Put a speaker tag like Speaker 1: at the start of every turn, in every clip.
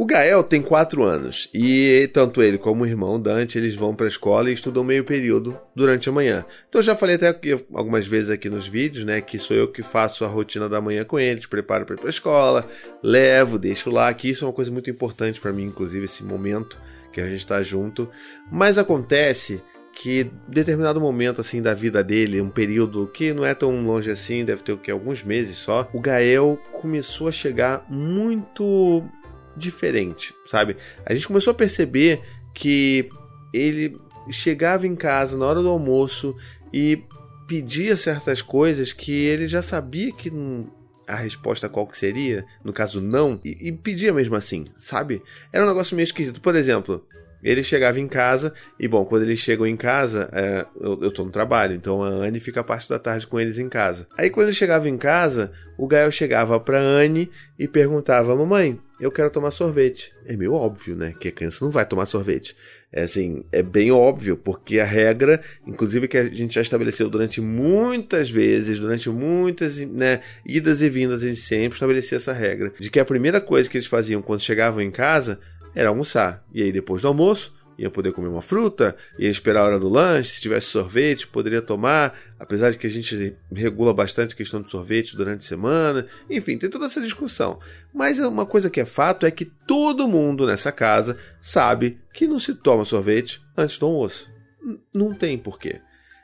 Speaker 1: O Gael tem 4 anos e tanto ele como o irmão Dante eles vão para a escola e estudam meio período durante a manhã. Então eu já falei até algumas vezes aqui nos vídeos, né, que sou eu que faço a rotina da manhã com eles, preparo para ir para a escola, levo, deixo lá, que isso é uma coisa muito importante para mim, inclusive esse momento que a gente está junto. Mas acontece que determinado momento assim da vida dele, um período que não é tão longe assim, deve ter o que alguns meses só, o Gael começou a chegar muito diferente, sabe? A gente começou a perceber que ele chegava em casa na hora do almoço e pedia certas coisas que ele já sabia que a resposta qual que seria, no caso não, e, e pedia mesmo assim, sabe? Era um negócio meio esquisito. Por exemplo, ele chegava em casa, e bom, quando eles chegam em casa, é, eu, eu tô no trabalho, então a Anne fica a parte da tarde com eles em casa. Aí quando ele chegava em casa, o Gael chegava pra Anne e perguntava: Mamãe, eu quero tomar sorvete. É meio óbvio, né? Que a criança não vai tomar sorvete. É assim, é bem óbvio, porque a regra, inclusive que a gente já estabeleceu durante muitas vezes, durante muitas né, idas e vindas, a gente sempre estabelecia essa regra, de que a primeira coisa que eles faziam quando chegavam em casa era almoçar. E aí depois do almoço, ia poder comer uma fruta, ia esperar a hora do lanche, se tivesse sorvete, poderia tomar, apesar de que a gente regula bastante a questão de sorvete durante a semana, enfim, tem toda essa discussão. Mas uma coisa que é fato é que todo mundo nessa casa sabe que não se toma sorvete antes do almoço. N não tem porquê.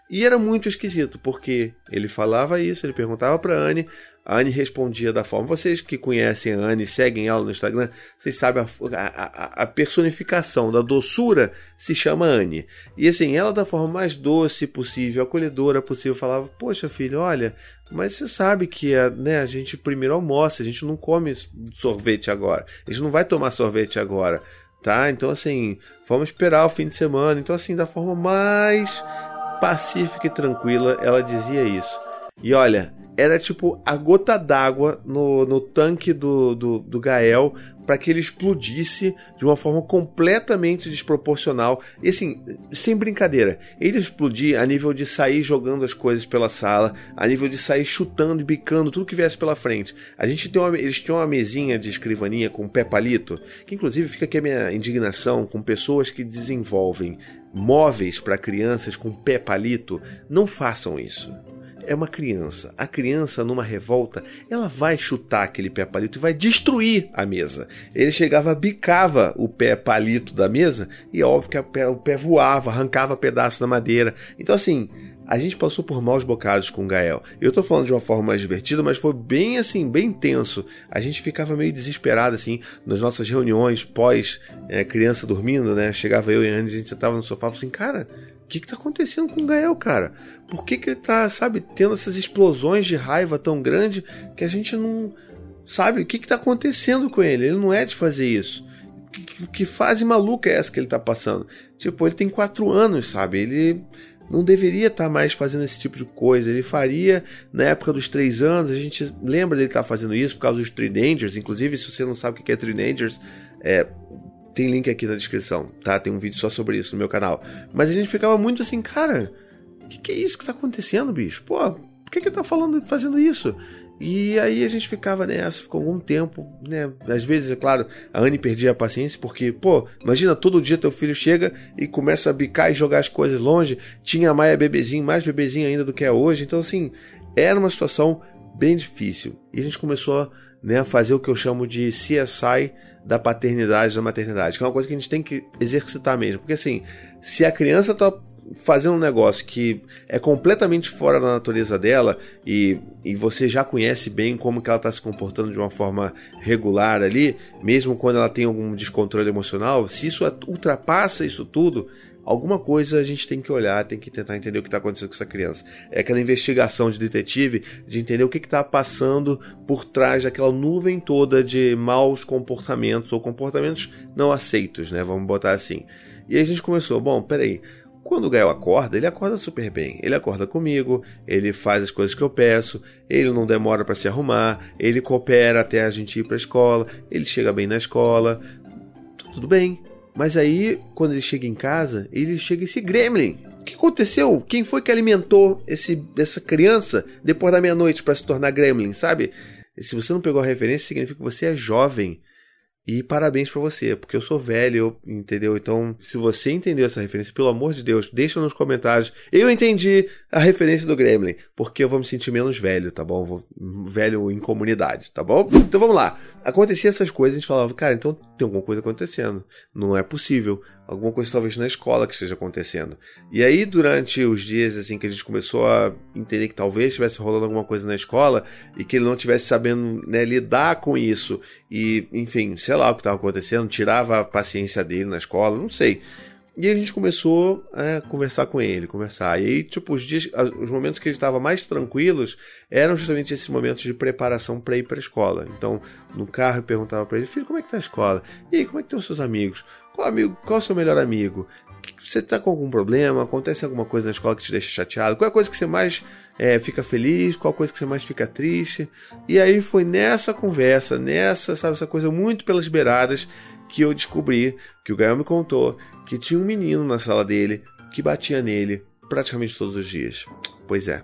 Speaker 1: E era muito esquisito, porque ele falava isso, ele perguntava para Anne, a Anne respondia da forma. Vocês que conhecem a Anne, seguem ela no Instagram, vocês sabem a, a, a, personificação da doçura se chama Anne. E assim, ela da forma mais doce possível, acolhedora possível, falava: Poxa, filho, olha, mas você sabe que a, né, a gente primeiro almoça, a gente não come sorvete agora, a gente não vai tomar sorvete agora, tá? Então, assim, vamos esperar o fim de semana. Então, assim, da forma mais pacífica e tranquila, ela dizia isso. E olha, era tipo a gota d'água no, no tanque do, do, do Gael para que ele explodisse de uma forma completamente desproporcional. E assim, sem brincadeira, ele explodir a nível de sair jogando as coisas pela sala, a nível de sair chutando e bicando tudo que viesse pela frente. A gente tem uma, eles tinham uma mesinha de escrivaninha com pé palito, que inclusive fica aqui a minha indignação com pessoas que desenvolvem móveis para crianças com pé palito. Não façam isso é uma criança. A criança, numa revolta, ela vai chutar aquele pé palito e vai destruir a mesa. Ele chegava, bicava o pé palito da mesa e é óbvio que pé, o pé voava, arrancava pedaços da madeira. Então, assim, a gente passou por maus bocados com o Gael. Eu tô falando de uma forma mais divertida, mas foi bem assim, bem tenso. A gente ficava meio desesperado, assim, nas nossas reuniões pós é, criança dormindo, né? Chegava eu e a Andy, a gente sentava no sofá e assim, cara, o que, que tá acontecendo com o Gael, cara? Por que, que ele tá, sabe, tendo essas explosões de raiva tão grande que a gente não. Sabe, o que, que tá acontecendo com ele? Ele não é de fazer isso. Que, que fase maluca é essa que ele tá passando? Tipo, ele tem quatro anos, sabe? Ele não deveria estar tá mais fazendo esse tipo de coisa. Ele faria na época dos três anos. A gente lembra dele estar tá fazendo isso por causa dos Teenagers. Inclusive, se você não sabe o que é Teenagers, é, tem link aqui na descrição, tá? Tem um vídeo só sobre isso no meu canal. Mas a gente ficava muito assim, cara, o que, que, é isso que tá acontecendo, bicho? Pô, por que que tá falando, fazendo isso? E aí a gente ficava nessa, ficou algum tempo, né? Às vezes, é claro, a Anne perdia a paciência, porque, pô, imagina todo dia teu filho chega e começa a bicar e jogar as coisas longe. Tinha a Maia bebezinho, mais bebezinho ainda do que é hoje. Então, assim, era uma situação bem difícil. E a gente começou né, a fazer o que eu chamo de CSI da paternidade da maternidade, que é uma coisa que a gente tem que exercitar mesmo. Porque assim, se a criança está fazendo um negócio que é completamente fora da natureza dela e, e você já conhece bem como que ela está se comportando de uma forma regular ali, mesmo quando ela tem algum descontrole emocional, se isso ultrapassa isso tudo, alguma coisa a gente tem que olhar, tem que tentar entender o que está acontecendo com essa criança. É aquela investigação de detetive de entender o que está passando por trás daquela nuvem toda de maus comportamentos ou comportamentos não aceitos, né? Vamos botar assim. E aí a gente começou, bom, peraí. Quando o Gael acorda, ele acorda super bem. Ele acorda comigo, ele faz as coisas que eu peço, ele não demora para se arrumar, ele coopera até a gente ir para a escola, ele chega bem na escola, tudo bem. Mas aí, quando ele chega em casa, ele chega esse gremlin. O que aconteceu? Quem foi que alimentou esse, essa criança depois da meia-noite para se tornar gremlin, sabe? E se você não pegou a referência, significa que você é jovem. E parabéns para você, porque eu sou velho, entendeu? Então, se você entendeu essa referência, pelo amor de Deus, deixa nos comentários. Eu entendi a referência do Gremlin, porque eu vou me sentir menos velho, tá bom? Velho em comunidade, tá bom? Então vamos lá. Acontecia essas coisas, a gente falava, cara, então tem alguma coisa acontecendo. Não é possível alguma coisa talvez na escola que esteja acontecendo. E aí, durante os dias assim que a gente começou a entender que talvez estivesse rolando alguma coisa na escola e que ele não estivesse sabendo né, lidar com isso e, enfim, sei lá o que estava acontecendo, tirava a paciência dele na escola, não sei. E a gente começou a conversar com ele, conversar. E aí, tipo, os dias, os momentos que ele estava mais tranquilos eram justamente esses momentos de preparação para ir para a escola. Então, no carro eu perguntava para ele, filho, como é que tá a escola? E aí, como é que estão os seus amigos? Qual amigo, qual é o seu melhor amigo? Você está com algum problema? Acontece alguma coisa na escola que te deixa chateado? Qual é a coisa que você mais é, fica feliz? Qual a coisa que você mais fica triste? E aí foi nessa conversa, nessa, sabe, essa coisa muito pelas beiradas, que eu descobri, que o Gael me contou, que tinha um menino na sala dele que batia nele praticamente todos os dias. Pois é,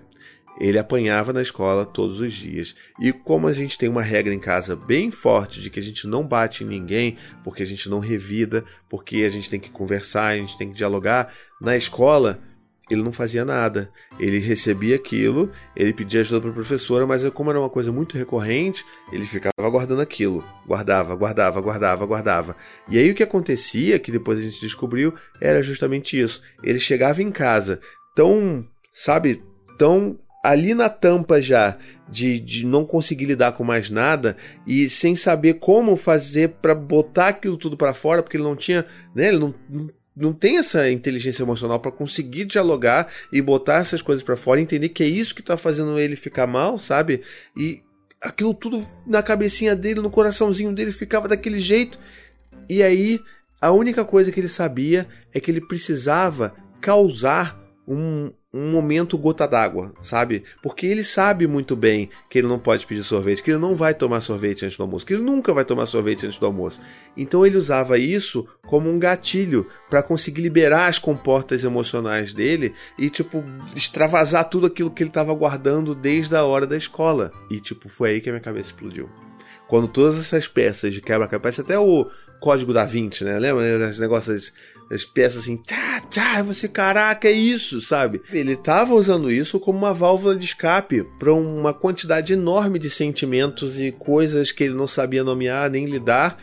Speaker 1: ele apanhava na escola todos os dias. E como a gente tem uma regra em casa bem forte de que a gente não bate em ninguém, porque a gente não revida, porque a gente tem que conversar, a gente tem que dialogar, na escola ele não fazia nada. Ele recebia aquilo, ele pedia ajuda para a professora, mas como era uma coisa muito recorrente, ele ficava guardando aquilo. Guardava, guardava, guardava, guardava. E aí o que acontecia, que depois a gente descobriu, era justamente isso. Ele chegava em casa tão, sabe, tão ali na tampa já de, de não conseguir lidar com mais nada e sem saber como fazer para botar aquilo tudo para fora, porque ele não tinha, né, ele não, não, não tem essa inteligência emocional para conseguir dialogar e botar essas coisas para fora, entender que é isso que tá fazendo ele ficar mal, sabe? E aquilo tudo na cabecinha dele, no coraçãozinho dele ficava daquele jeito. E aí a única coisa que ele sabia é que ele precisava causar um, um momento gota d'água, sabe? Porque ele sabe muito bem que ele não pode pedir sorvete, que ele não vai tomar sorvete antes do almoço, que ele nunca vai tomar sorvete antes do almoço. Então ele usava isso como um gatilho para conseguir liberar as comportas emocionais dele e tipo extravasar tudo aquilo que ele estava guardando desde a hora da escola. E tipo, foi aí que a minha cabeça explodiu. Quando todas essas peças de quebra-cabeça, até o código da Vinci, né? Lembra os negócios as peças assim, tchá, tchá, você, caraca, é isso, sabe? Ele estava usando isso como uma válvula de escape para uma quantidade enorme de sentimentos e coisas que ele não sabia nomear nem lidar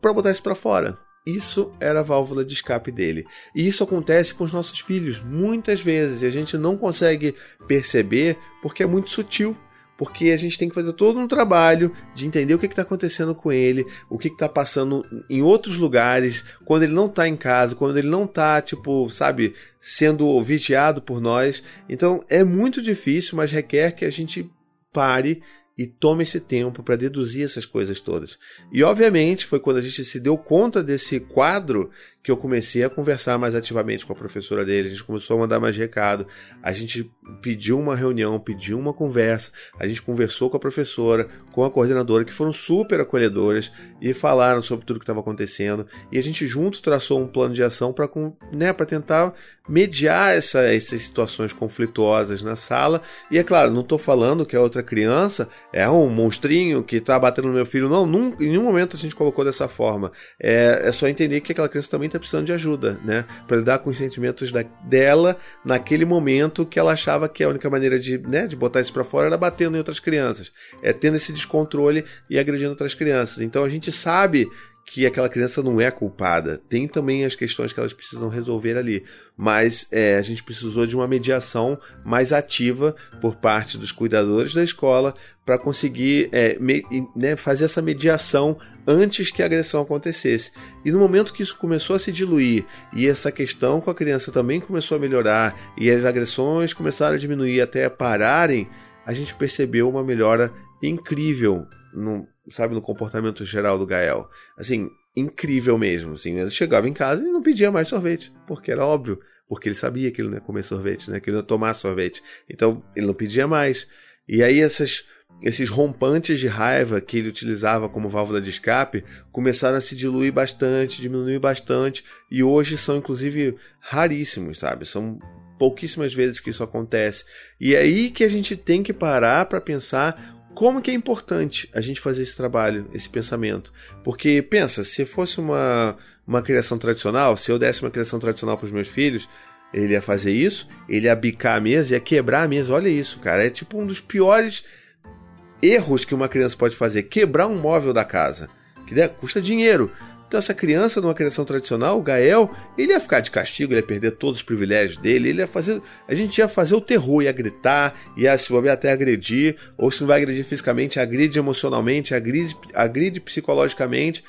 Speaker 1: para botar isso para fora. Isso era a válvula de escape dele. E isso acontece com os nossos filhos muitas vezes e a gente não consegue perceber porque é muito sutil porque a gente tem que fazer todo um trabalho de entender o que está acontecendo com ele, o que está passando em outros lugares, quando ele não está em casa, quando ele não está, tipo, sabe, sendo viciado por nós. Então é muito difícil, mas requer que a gente pare e tome esse tempo para deduzir essas coisas todas. E obviamente foi quando a gente se deu conta desse quadro que eu comecei a conversar mais ativamente com a professora dele, a gente começou a mandar mais recado, a gente pediu uma reunião, pediu uma conversa, a gente conversou com a professora, com a coordenadora, que foram super acolhedoras e falaram sobre tudo que estava acontecendo, e a gente junto traçou um plano de ação para né, tentar mediar essa, essas situações conflituosas na sala. E é claro, não estou falando que a outra criança é um monstrinho que está batendo no meu filho, não, num, em nenhum momento a gente colocou dessa forma. É, é só entender que aquela criança também está precisando de ajuda, né? Para lidar com os sentimentos da, dela naquele momento que ela achava que a única maneira de, né, de botar isso para fora era batendo em outras crianças, é tendo esse descontrole e agredindo outras crianças. Então a gente sabe que aquela criança não é culpada. Tem também as questões que elas precisam resolver ali. Mas é, a gente precisou de uma mediação mais ativa por parte dos cuidadores da escola para conseguir é, me, né, fazer essa mediação antes que a agressão acontecesse. E no momento que isso começou a se diluir e essa questão com a criança também começou a melhorar e as agressões começaram a diminuir até pararem, a gente percebeu uma melhora incrível no, sabe, no comportamento geral do Gael. Assim, incrível mesmo. Assim, ele chegava em casa e não pedia mais sorvete, porque era óbvio, porque ele sabia que ele não ia comer sorvete, né? que ele não ia tomar sorvete. Então, ele não pedia mais. E aí essas, esses rompantes de raiva que ele utilizava como válvula de escape começaram a se diluir bastante, diminuir bastante, e hoje são inclusive raríssimos, sabe? São pouquíssimas vezes que isso acontece. E é aí que a gente tem que parar para pensar como que é importante a gente fazer esse trabalho, esse pensamento. Porque, pensa, se fosse uma, uma criação tradicional, se eu desse uma criação tradicional para os meus filhos, ele ia fazer isso, ele ia bicar a mesa, ia quebrar a mesa. Olha isso, cara. É tipo um dos piores erros que uma criança pode fazer: quebrar um móvel da casa. Que né, custa dinheiro. Então, essa criança, numa criação tradicional, o Gael, ele ia ficar de castigo, ele ia perder todos os privilégios dele, ele ia fazer. A gente ia fazer o terror, ia gritar, ia se bobear até agredir, ou se não vai agredir fisicamente, agride emocionalmente, agride, agride psicologicamente.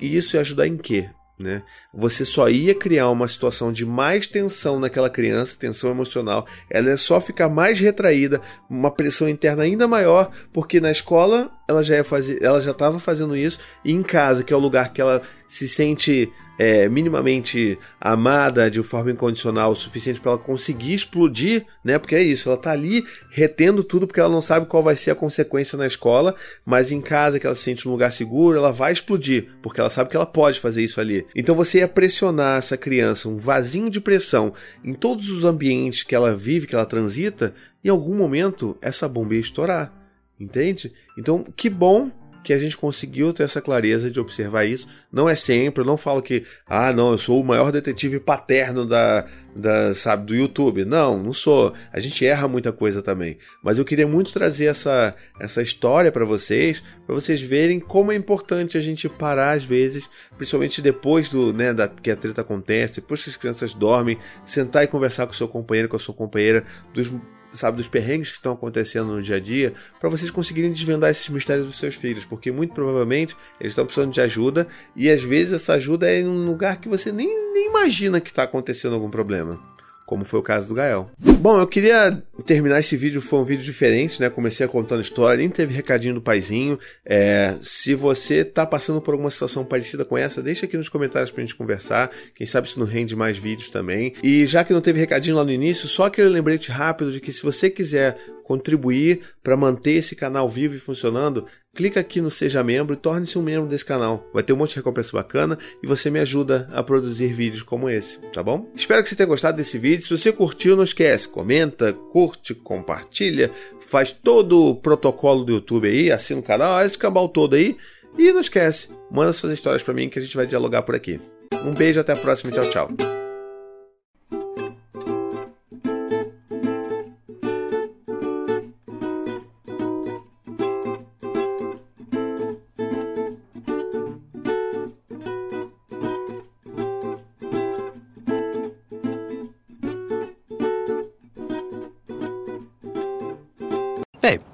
Speaker 1: E isso ia ajudar em quê? Né? Você só ia criar uma situação de mais tensão naquela criança, tensão emocional. Ela ia só ficar mais retraída, uma pressão interna ainda maior, porque na escola ela já ia fazer, ela já estava fazendo isso, e em casa, que é o lugar que ela se sente é, minimamente amada de forma incondicional o suficiente para ela conseguir explodir, né? Porque é isso, ela tá ali retendo tudo porque ela não sabe qual vai ser a consequência na escola, mas em casa que ela se sente um lugar seguro, ela vai explodir, porque ela sabe que ela pode fazer isso ali. Então você ia pressionar essa criança, um vasinho de pressão em todos os ambientes que ela vive, que ela transita, em algum momento essa bomba ia estourar. Entende? Então, que bom que a gente conseguiu ter essa clareza de observar isso. Não é sempre, eu não falo que, ah, não, eu sou o maior detetive paterno da, da sabe, do YouTube. Não, não sou. A gente erra muita coisa também. Mas eu queria muito trazer essa, essa história para vocês, para vocês verem como é importante a gente parar às vezes, principalmente depois do, né, da, que a treta acontece, depois que as crianças dormem, sentar e conversar com o seu companheiro, com a sua companheira, dos sabe, dos perrengues que estão acontecendo no dia a dia, para vocês conseguirem desvendar esses mistérios dos seus filhos, porque muito provavelmente eles estão precisando de ajuda e às vezes essa ajuda é em um lugar que você nem, nem imagina que está acontecendo algum problema como foi o caso do Gael. Bom, eu queria terminar esse vídeo, foi um vídeo diferente, né? Comecei a contando história, nem teve recadinho do paizinho. É, se você tá passando por alguma situação parecida com essa, deixa aqui nos comentários pra gente conversar. Quem sabe isso não rende mais vídeos também. E já que não teve recadinho lá no início, só aquele lembrete rápido de que se você quiser contribuir para manter esse canal vivo e funcionando, clica aqui no Seja Membro e torne-se um membro desse canal. Vai ter um monte de recompensa bacana e você me ajuda a produzir vídeos como esse, tá bom? Espero que você tenha gostado desse vídeo. Se você curtiu, não esquece, comenta, curte, compartilha, faz todo o protocolo do YouTube aí, assina o canal, esse cambal todo aí. E não esquece, manda suas histórias para mim que a gente vai dialogar por aqui. Um beijo, até a próxima, tchau, tchau.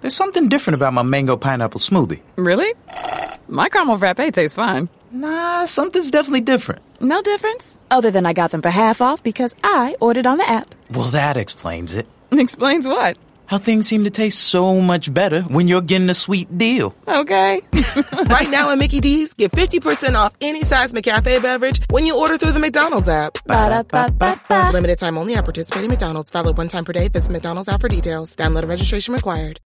Speaker 2: There's something different about my mango pineapple smoothie.
Speaker 3: Really? My caramel frappe tastes fine.
Speaker 2: Nah, something's definitely different.
Speaker 3: No difference? Other than I got them for half off because I ordered on the app.
Speaker 2: Well, that explains it.
Speaker 3: Explains what?
Speaker 2: How things seem to taste so much better when you're getting a sweet deal.
Speaker 3: Okay.
Speaker 4: right now at Mickey D's, get 50% off any size McCafe beverage when you order through the McDonald's app.
Speaker 3: Ba-da-ba-ba-ba.
Speaker 4: Limited time only at participating McDonald's. Valid one time per day. Visit McDonald's app for details. Download and registration required.